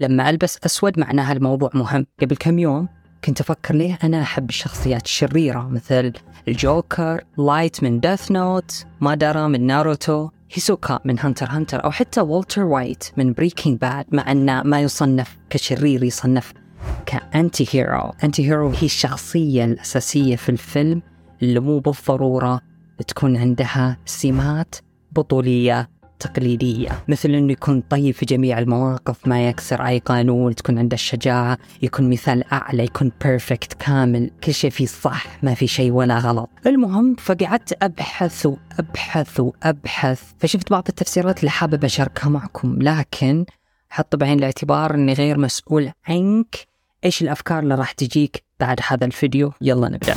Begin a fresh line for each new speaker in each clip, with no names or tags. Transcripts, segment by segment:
لما ألبس أسود معناها الموضوع مهم. قبل كم يوم كنت أفكر ليه أنا أحب الشخصيات الشريرة مثل الجوكر لايت من Death Note مادارا من ناروتو هيسوكا من Hunter Hunter أو حتى والتر وايت من Breaking Bad مع أنه ما يصنف كشرير يصنف كأنتي هيرو أنتي هيرو هي الشخصية الأساسية في الفيلم اللي مو بالضرورة تكون عندها سمات بطولية. تقليدية مثل أنه يكون طيب في جميع المواقف ما يكسر أي قانون تكون عنده الشجاعة يكون مثال أعلى يكون بيرفكت كامل. كل شيء فيه صح ما في شيء ولا غلط. المهم فقعدت أبحث وأبحث وأبحث. فشفت بعض التفسيرات اللي حابب أشاركها معكم لكن حط بعين الاعتبار أني غير مسؤول عنك. إيش الأفكار اللي راح تجيك بعد هذا الفيديو؟ يلا نبدأ.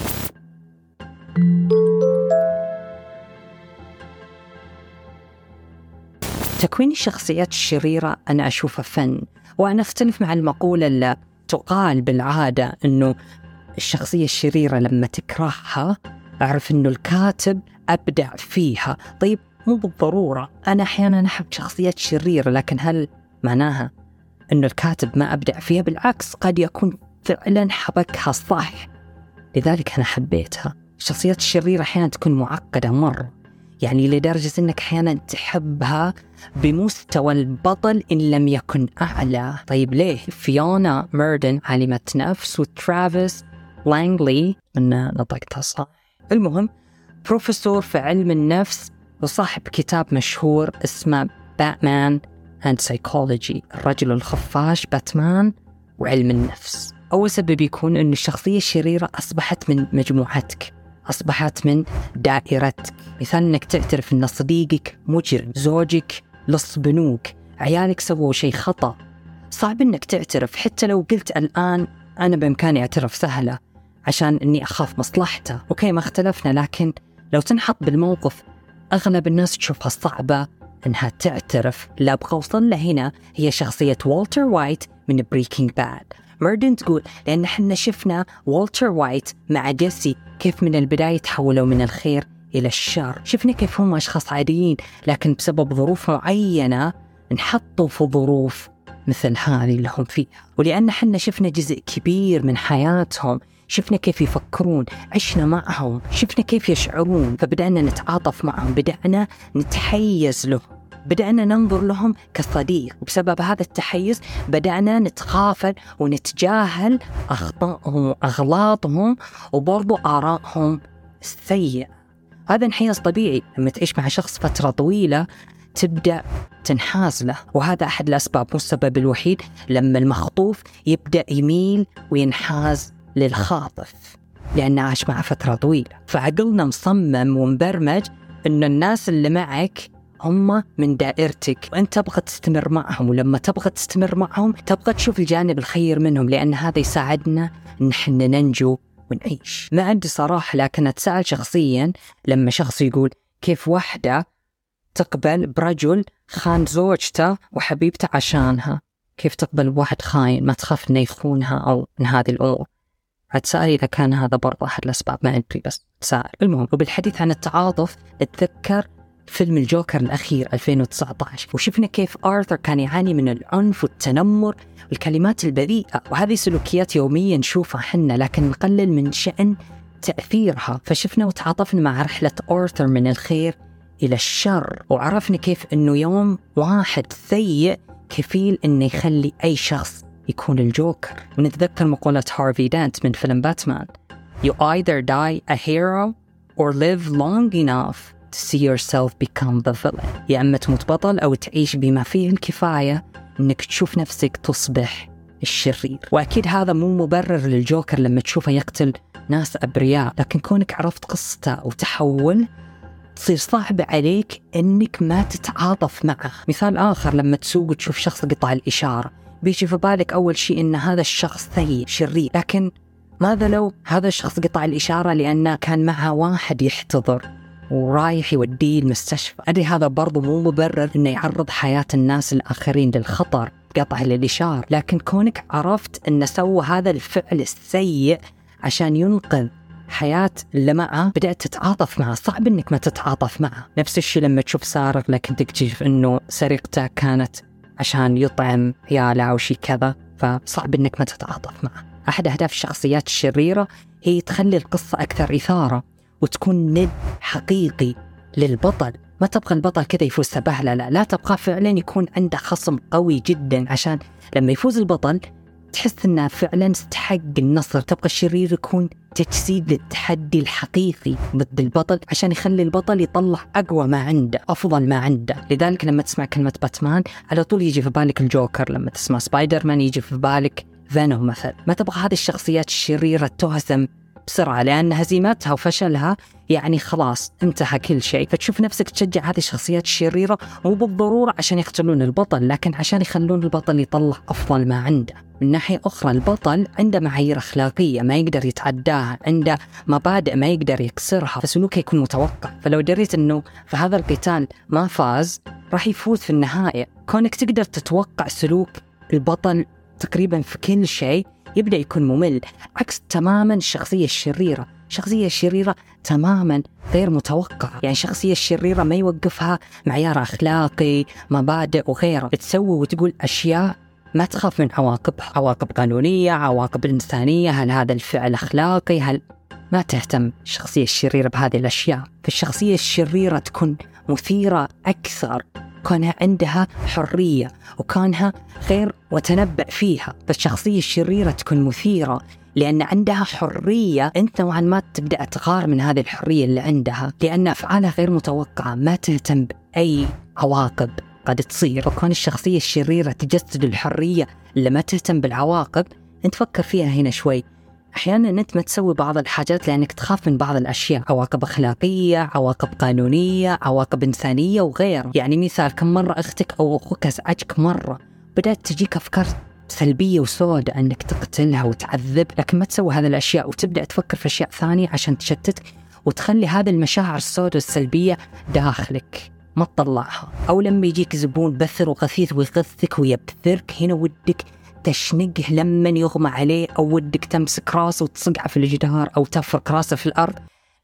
تكوين الشخصيات الشريرة أنا أشوفه فن وأنا أختلف مع المقولة اللي تقال بالعادة أنه الشخصية الشريرة لما تكرهها أعرف أنه الكاتب أبدع فيها. طيب مو بالضرورة أنا أحيانا أحب شخصيات شريرة لكن هل معناها أنه الكاتب ما أبدع فيها؟ بالعكس قد يكون فعلا حبكها صح. لذلك أنا حبيتها. الشخصيات الشريرة أحيانا تكون معقدة مرة. يعني لدرجة أنك أحيانا تحبها بمستوى البطل إن لم يكن أعلى. طيب ليه؟ فيونا ميردن عالمة نفس وترافيس لانغلي إن نطقتها صح المهم بروفيسور في علم النفس وصاحب كتاب مشهور اسمه Batman and Psychology الرجل الخفاش باتمان وعلم النفس. أول سبب يكون أن الشخصية الشريرة أصبحت من مجموعتك. أصبحت من دائرتك. مثال أنك تعترف أن صديقك مجرم زوجك لص بنوك عيالك سووا شيء خطأ. صعب أنك تعترف حتى لو قلت الآن أنا بإمكاني أعترف سهلة عشان أني أخاف مصلحته. أوكي ما اختلفنا لكن لو تنحط بالموقف أغلب الناس تشوفها صعبة أنها تعترف. اللي أبغى أوصل له هنا هي شخصية والتر وايت من Breaking Bad ميردن تقول لأن إحنا شفنا والتر وايت مع جيسي كيف من البداية تحولوا من الخير إلى الشر. شفنا كيف هم أشخاص عاديين لكن بسبب ظروف معينة انحطوا في ظروف مثل هذه اللي هم فيها. ولأن إحنا شفنا جزء كبير من حياتهم شفنا كيف يفكرون عشنا معهم شفنا كيف يشعرون فبدأنا نتعاطف معهم بدأنا نتحيز لهم. بدأنا ننظر لهم كصديق. وبسبب هذا التحيز بدأنا نتغافل ونتجاهل أخطائهم وأغلاطهم وبرضو آرائهم السيئة. هذا انحياز طبيعي. لما تعيش مع شخص فترة طويلة تبدأ تنحاز له. وهذا أحد الأسباب مو السبب الوحيد. لما المخطوف يبدأ يميل وينحاز للخاطف. لأنه عاش معه فترة طويلة. فعقلنا مصمم ومبرمج أن الناس اللي معك هم من دائرتك وأنت تبغى تستمر معهم ولما تبغى تستمر معهم تبغى تشوف الجانب الخير منهم لأن هذا يساعدنا ان إحنا ننجو ونعيش. ما عندي صراحة لكن أتساءل شخصيا لما شخص يقول كيف واحدة تقبل برجل خان زوجته وحبيبته عشانها؟ كيف تقبل بواحد خاين ما تخاف إنه يخونها أو من هذه الأمور؟ أتساءل إذا كان هذا برضه أحد الأسباب ما أدري بس أتساءل. المهم وبالحديث عن التعاطف أتذكر فيلم الجوكر الأخير 2019 وشفنا كيف آرثر كان يعاني من العنف والتنمر والكلمات البذيئة وهذه سلوكيات يوميا نشوفها حنا لكن نقلل من شأن تأثيرها. فشفنا وتعاطفنا مع رحلة آرثر من الخير إلى الشر وعرفنا كيف أنه يوم واحد سيء كفيل أنه يخلي أي شخص يكون الجوكر. ونتذكر مقولة هارفي دانت من فيلم باتمان. You either die a hero or live long enough see yourself become the villain. يا أما تموت بطل أو تعيش بما فيه الكفاية أنك تشوف نفسك تصبح الشرير. وأكيد هذا مو مبرر للجوكر لما تشوفه يقتل ناس أبرياء لكن كونك عرفت قصته وتحول تصير صعب عليك إنك ما تتعاطف معه. مثال آخر لما تسوق وتشوف شخص قطع الإشارة بيجي في بالك أول شيء إن هذا الشخص سيء شرير. لكن ماذا لو هذا الشخص قطع الإشارة لأنه كان معه واحد يحتضر؟ ورايح يوديه المستشفى. أدري هذا برضو مو مبرر أنه يعرض حياة الناس الآخرين للخطر قطع الإشارة لكن كونك عرفت أنه سوى هذا الفعل السيء عشان ينقذ حياة اللي معه بدأت تتعاطف معه. صعب أنك ما تتعاطف معه. نفس الشيء لما تشوف سارق لكن تكتشف أنه سرقته كانت عشان يطعم عياله أو شيء كذا فصعب إنك ما تتعاطف معه. أحد أهداف الشخصيات الشريرة هي تخلي القصة أكثر إثارة. وتكون ند حقيقي للبطل. ما تبغى البطل كذا يفوز سبهلة لا لا تبغى فعلا يكون عنده خصم قوي جدا. عشان لما يفوز البطل تحس إنه فعلا استحق النصر. تبغى الشرير يكون تجسيد للتحدي الحقيقي ضد البطل عشان يخلي البطل يطلع أقوى ما عنده أفضل ما عنده. لذلك لما تسمع كلمة باتمان على طول يجي في بالك الجوكر. لما تسمع سبايدر مان يجي في بالك فينوم مثلا. ما تبغى هذه الشخصيات الشريرة تهزم بسرعة لأن هزيمتها وفشلها يعني خلاص انتهى كل شيء. فتشوف نفسك تشجع هذه الشخصيات الشريرة مو بالضرورة عشان يقتلون البطل لكن عشان يخلون البطل يطلع أفضل ما عنده. من ناحية أخرى البطل عنده معايير أخلاقية ما يقدر يتعداها عنده مبادئ ما يقدر يكسرها فسلوكه يكون متوقع. فلو دريت أنه في هذا القتال ما فاز راح يفوز في النهاية. كونك تقدر تتوقع سلوك البطل تقريبا في كل شيء يبدأ يكون ممل. عكس تماما الشخصية الشريرة. الشخصية الشريرة تماما غير متوقعة. يعني الشخصية الشريرة ما يوقفها معيار أخلاقي مبادئ وغيره. تسوي وتقول أشياء ما تخاف من عواقبها. عواقب قانونية عواقب إنسانية. هل هذا الفعل أخلاقي؟ هل ما تهتم الشخصية الشريرة بهذه الأشياء؟ فالشخصية الشريرة تكون مثيرة أكثر. كونها عندها حرية وكانها غير وتنبأ فيها. فالشخصية الشريرة تكون مثيرة لأن عندها حرية. أنت نوعا ما تبدأ تغار من هذه الحرية اللي عندها لأن أفعالها غير متوقعة ما تهتم بأي عواقب قد تصير. وكون الشخصية الشريرة تجسد الحرية اللي ما تهتم بالعواقب أنت فكر فيها هنا شوي. أحيانا أنت ما تسوي بعض الحاجات لأنك تخاف من بعض الأشياء عواقب أخلاقية عواقب قانونية عواقب إنسانية وغيره. يعني مثال كم مرة أختك أو أخوك أزعجك مرة بدأت تجيك أفكار سلبية وسوداء أنك تقتلها وتعذب لكن ما تسوي هذه الأشياء وتبدأ تفكر في أشياء ثانية عشان تشتتك وتخلي هذه المشاعر السوداء السلبيه داخلك ما تطلعها. أو لما يجيك زبون بثر وغثيث ويغثك ويبثرك هنا ودك تشنقه لما يغمى عليه أو ودك تمسك راسه وتصقعه في الجدار أو تفرك راسه في الأرض.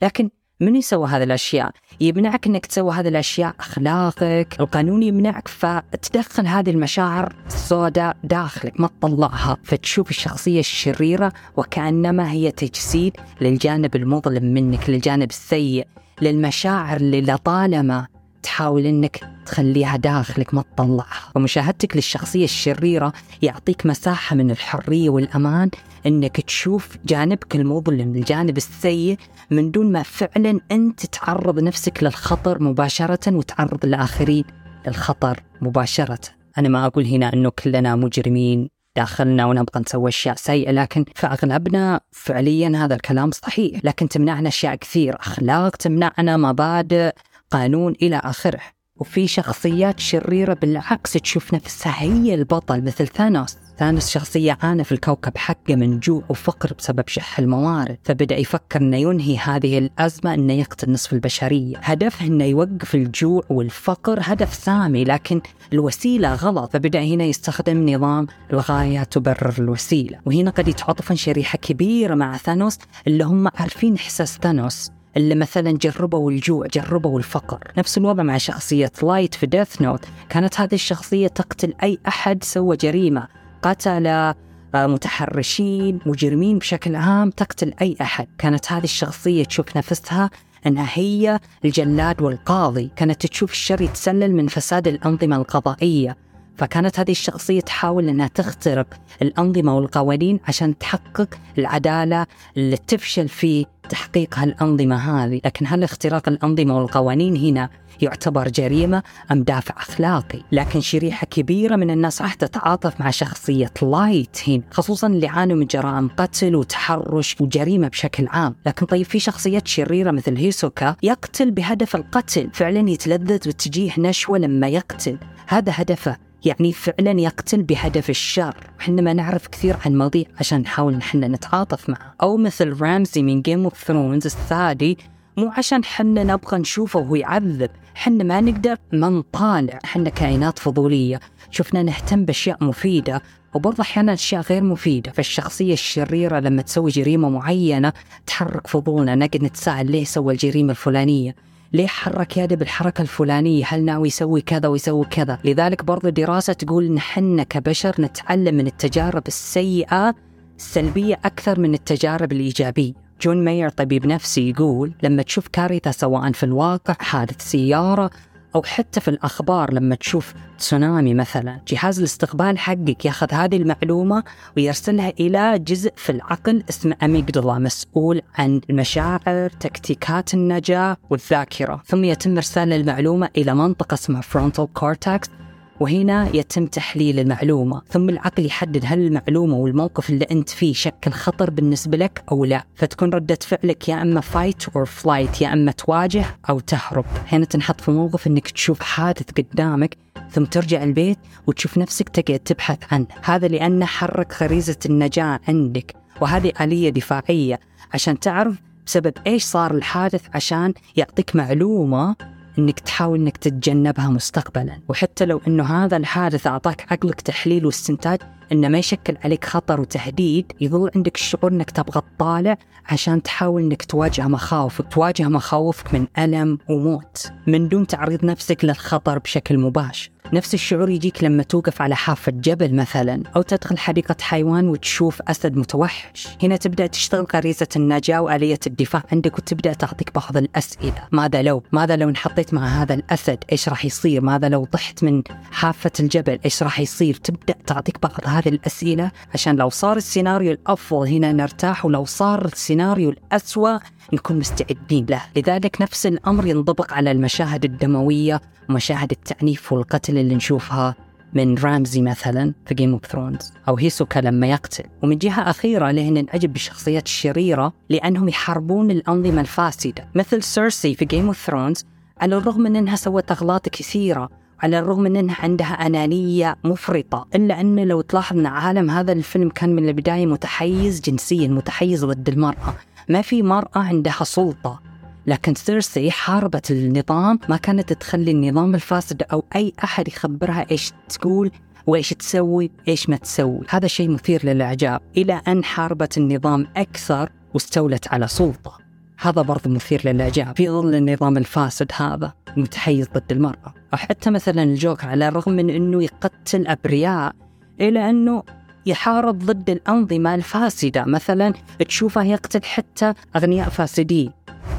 لكن من يسوى هذه الأشياء؟ يمنعك أنك تسوي هذه الأشياء أخلاقك. القانون يمنعك فتدخل هذه المشاعر السوداء داخلك. ما تطلعها فتشوف الشخصية الشريرة وكأنما هي تجسيد للجانب المظلم منك للجانب السيء للمشاعر اللي لطالما تحاول إنك تخليها داخلك ما تطلعها. ومشاهدتك للشخصية الشريرة يعطيك مساحة من الحرية والأمان إنك تشوف جانبك المظلم الجانب السيء من دون ما فعلا أنت تعرض نفسك للخطر مباشرة وتعرض الآخرين للخطر مباشرة. أنا ما أقول هنا أنه كلنا مجرمين داخلنا ونبغى نسوي أشياء سيئة لكن في أغلبنا فعليا هذا الكلام صحيح. لكن تمنعنا أشياء كثير أخلاق تمنعنا مبادئ قانون إلى آخره. وفي شخصيات شريرة بالعكس تشوف نفسها هي البطل مثل ثانوس. ثانوس شخصية عانى في الكوكب حقه من جوع وفقر بسبب شح الموارد. فبدأ يفكر أنه ينهي هذه الأزمة أنه يقتل نصف البشرية. هدفه أنه يوقف الجوع والفقر هدف سامي لكن الوسيلة غلط. فبدأ هنا يستخدم نظام الغاية تبرر الوسيلة. وهنا قد يتعاطفن شريحة كبيرة مع ثانوس اللي هم عارفين إحساس ثانوس. اللي مثلا جربوا الجوع جربوا الفقر. نفس الوضع مع شخصية لايت في Death Note كانت هذه الشخصية تقتل أي أحد سوى جريمة. قتل آه، متحرشين مجرمين بشكل عام تقتل أي أحد. كانت هذه الشخصية تشوف نفسها أنها هي الجلاد والقاضي. كانت تشوف الشر يتسلل من فساد الأنظمة القضائية. فكانت هذه الشخصية تحاول أنها تخترق الأنظمة والقوانين عشان تحقق العدالة اللي تفشل في تحقيق هالأنظمة هذه. لكن هل اختراق الأنظمة والقوانين هنا يعتبر جريمة أم دافع أخلاقي؟ لكن شريحة كبيرة من الناس راح تتعاطف مع شخصية لايت هنا خصوصا اللي عانوا من جرائم قتل وتحرش وجريمة بشكل عام. لكن طيب في شخصيات شريرة مثل هيسوكا يقتل بهدف القتل. فعلا يتلذذ وتجيه نشوة لما يقتل. هذا هدفه يعني فعلا يقتل بهدف الشر. وحنا ما نعرف كثير عن ماضيه عشان نحاول نحن نتعاطف معه. أو مثل رامزي من Game of Thrones الثاني مو عشان حنا نبغى نشوفه وهو يعذب حنا ما نقدر ما نطالع. حنا كائنات فضولية شفنا نهتم بأشياء مفيدة وبرضه أحيانا أشياء غير مفيدة. فالشخصية الشريرة لما تسوي جريمة معينة تحرك فضولنا نقعد نتساءل ليه سوى الجريمة الفلانية. ليه حرك يده بالحركة الفلانية؟ هل ناوي يسوي كذا ويسوي كذا؟ لذلك برضو دراسة تقول نحن كبشر نتعلم من التجارب السيئة السلبية أكثر من التجارب الإيجابية. جون ماير طبيب نفسي يقول لما تشوف كارثة سواء في الواقع حادث سيارة أو حتى في الأخبار لما تشوف تسونامي مثلا جهاز الاستقبال حقك ياخذ هذه المعلومة ويرسلها إلى جزء في العقل اسمه amygdala مسؤول عن المشاعر تكتيكات النجاة والذاكرة. ثم يتم إرسال المعلومة إلى منطقة اسمها frontal cortex وهنا يتم تحليل المعلومة ثم العقل يحدد هل المعلومة والموقف اللي أنت فيه شكل خطر بالنسبة لك أو لا. فتكون ردة فعلك يا إما fight أو flight يا إما تواجه أو تهرب. هنا تنحط في موقف أنك تشوف حادث قدامك ثم ترجع البيت وتشوف نفسك تقعد تبحث عنه. هذا لأنه حرك غريزة النجاة عندك وهذه آلية دفاعية عشان تعرف بسبب إيش صار الحادث عشان يعطيك معلومة إنك تحاول إنك تتجنبها مستقبلا. وحتى لو إنه هذا الحادث أعطاك عقلك تحليل واستنتاج إنه ما يشكل عليك خطر وتهديد يظل عندك الشعور إنك تبغى تطالع عشان تحاول إنك تواجه مخاوفك تواجه مخاوفك من ألم وموت من دون تعريض نفسك للخطر بشكل مباشر. نفس الشعور يجيك لما توقف على حافة جبل مثلا أو تدخل حديقة حيوان وتشوف أسد متوحش. هنا تبدأ تشتغل غريزة النجاة وآلية الدفاع عندك وتبدأ تعطيك بعض الأسئلة. ماذا لو؟ ماذا لو انحطيت مع هذا الأسد؟ إيش راح يصير؟ ماذا لو طحت من حافة الجبل؟ إيش راح يصير؟ تبدأ تعطيك بعض هذه الأسئلة. عشان لو صار السيناريو الأفضل هنا نرتاح ولو صار السيناريو الأسوأ نكون مستعدين له. لذلك نفس الأمر ينطبق على المشاهد الدموية ومشاهد التعنيف والقتل اللي نشوفها من رامزي مثلا في Game of Thrones أو هيسوكا لما يقتل. ومن جهة أخيرة لأن نعجب بالشخصيات الشريره لأنهم يحاربون الأنظمة الفاسدة. مثل سيرسي في Game of Thrones على الرغم من إنها سوت أغلاط كثيرة على الرغم من إنها عندها أنانية مفرطة. إلا أن لو تلاحظ إن عالم هذا الفيلم كان من البداية متحيز جنسيا متحيز ضد المرأة. ما في مرأة عندها سلطة. لكن سيرسي حاربت النظام ما كانت تخلي النظام الفاسد أو أي أحد يخبرها إيش تقول وإيش تسوي إيش ما تسوي. هذا شيء مثير للإعجاب. إلى أن حاربت النظام أكثر واستولت على سلطة. هذا برضه مثير للإعجاب. في ظل النظام الفاسد هذا متحيز ضد المرأة. أو حتى مثلا الجوكر على الرغم من أنه يقتل أبرياء إلى أنه يحارب ضد الأنظمة الفاسدة. مثلا تشوفه يقتل حتى أغنياء فاسدين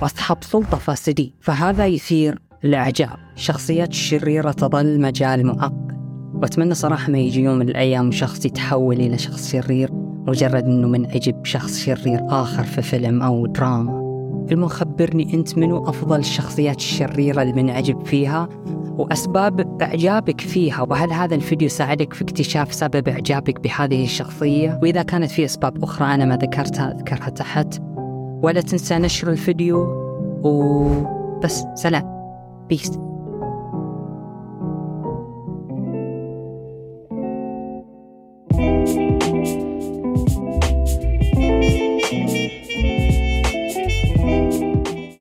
وأصحاب سلطة فاسدين فهذا يثير الإعجاب. الشخصيات الشريرة تظل مجال معقد وأتمنى صراحة ما يجي يوم من الأيام شخص يتحول إلى شخص شرير مجرد أنه منعجب شخص شرير آخر في فيلم أو دراما. المخبرني أنت منو؟ أفضل الشخصيات الشريرة اللي منعجب فيها وأسباب إعجابك فيها وهل هذا الفيديو ساعدك في اكتشاف سبب إعجابك بهذه الشخصية؟ وإذا كانت في أسباب أخرى أنا ما ذكرتها أذكرها تحت. ولا تنسى نشر الفيديو وبس سلام. بيس